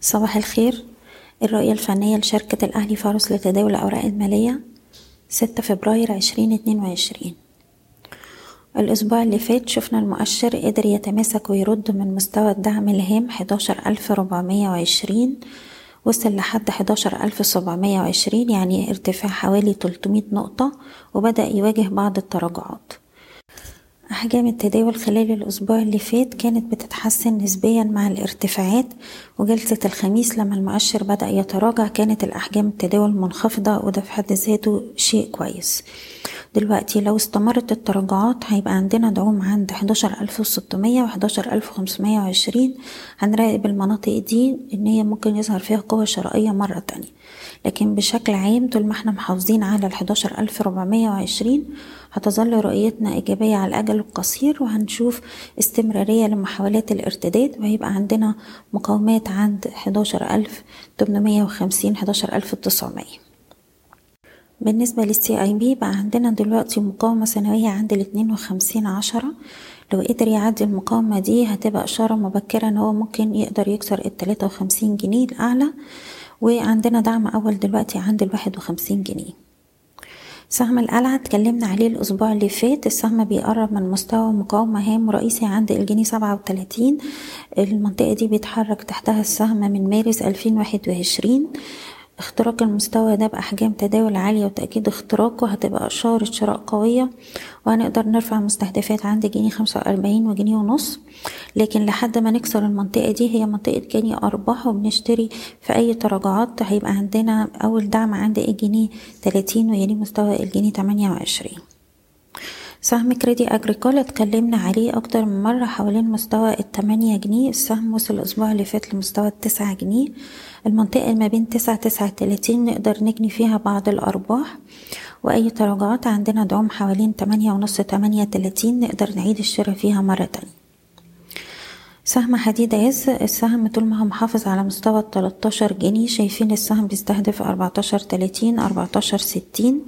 صباح الخير. الرؤية الفنية لشركة الأهلي فارس لتداول الأوراق المالية ستة فبراير عشرين اتنين وعشرين. الأسبوع اللي فات شفنا المؤشر قدر يتماسك ويرد من مستوى الدعم الهام حداشر ألف ربعمية وعشرين وصل لحد حداشر ألف سبعمية وعشرين يعني ارتفاع حوالي تلتمية نقطة وبدأ يواجه بعض التراجعات. أحجام التداول خلال الأسبوع اللي فات كانت بتتحسن نسبيا مع الارتفاعات وجلسة الخميس لما المؤشر بدأ يتراجع كانت الأحجام التداول منخفضة وده في حد ذاته شيء كويس. دلوقتي لو استمرت التراجعات هيبقى عندنا دعوم عند 11600 و 11520 هنراقب المناطق دي إن هي ممكن يظهر فيها قوة شرائية مرة تانية. لكن بشكل عام طول ما إحنا محافظين على 11420 هتظل رؤيتنا إيجابية على الأجل القصير وهنشوف استمرارية لمحاولات الارتداد وهيبقى عندنا مقاومات عند 11850 11900 بالنسبة للسي آي بي بقى عندنا دلوقتي مقاومة سنوية عند الاتنين وخمسين عشرة. لو قدر يعدي المقاومة دي هتبقى إشارة مبكرة إن هو ممكن يقدر يكسر التلاتة وخمسين جنيه الأعلى. وعندنا دعم أول دلوقتي عند الواحد وخمسين جنيه. سهم القلعة اتكلمنا عليه الأسبوع اللي فات. السهم بيقرب من مستوى مقاومة هام رئيسي عند الجنيه سبعة وتلاتين. المنطقة دي بيتحرك تحتها السهم من مارس ألفين واحد وعشرين. اختراق المستوى ده بأحجام تداول عالية وتأكيد اختراقه هتبقى إشارة شراء قوية وهنقدر نرفع مستهدفات عند جنيه خمسة وأربعين وجنيه ونص. لكن لحد ما نكسر المنطقة دي هي منطقة جنيه أرباح وبنشتري في أي تراجعات هيبقى عندنا أول دعم عند الجنيه تلاتين ويلي مستوى الجنيه تمانية وعشرين. سهم كريدي أجريكول اتكلمنا عليه أكتر من مرة حوالين مستوى التمانية جنيه. السهم وصل الأسبوع اللي فات لمستوى التسعة جنيه. المنطقة ما بين تسعة تسعة تلاتين نقدر نجني فيها بعض الأرباح. وأي تراجعات عندنا دعم حوالين تمانية ونص تمانية تلاتين نقدر نعيد الشراء فيها مرة تانية. سهم حديد عز السهم طول ما هو محافظ على مستوى التلاتاشر جنيه شايفين السهم بيستهدف أربعتاشر تلاتين أربعتاشر ستين.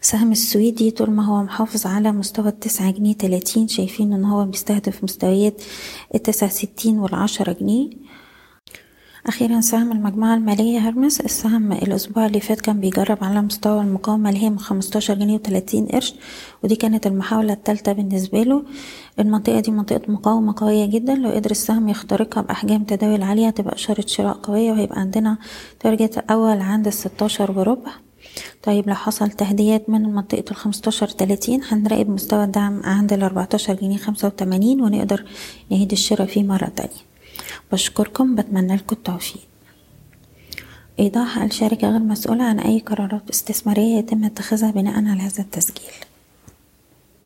سهم السويدي طول ما هو محافظ على مستوى التسعة جنيه تلاتين شايفين إن هو بيستهدف مستويات التسعة ستين والعشرة جنيه. أخيرا سهم المجموعة المالية هرمس السهم الأسبوع اللي فات كان بيجرب على مستوى المقاومة اللي هي من خمستاشر جنيه وتلاتين قرش ودي كانت المحاولة التالتة بالنسبة له. المنطقة دي منطقة مقاومة قوية جدا لو قدر السهم يخترقها بأحجام تداول عالية تبقى إشارة شراء قوية وهيبقى عندنا target أول عند الستاشر وربع طيب لو حصل تهدئات من منطقة الخمستاشر تلاتين هنراقب مستوى الدعم عند الأربعتاشر جنيه خمسة وتمانين ونقدر نعيد الشراء فيه مرة تانية. بشكركم بتمنى لكم التوفيق. إيضاح الشركة غير مسؤولة عن أي قرارات استثمارية يتم اتخاذها بناء على هذا التسجيل.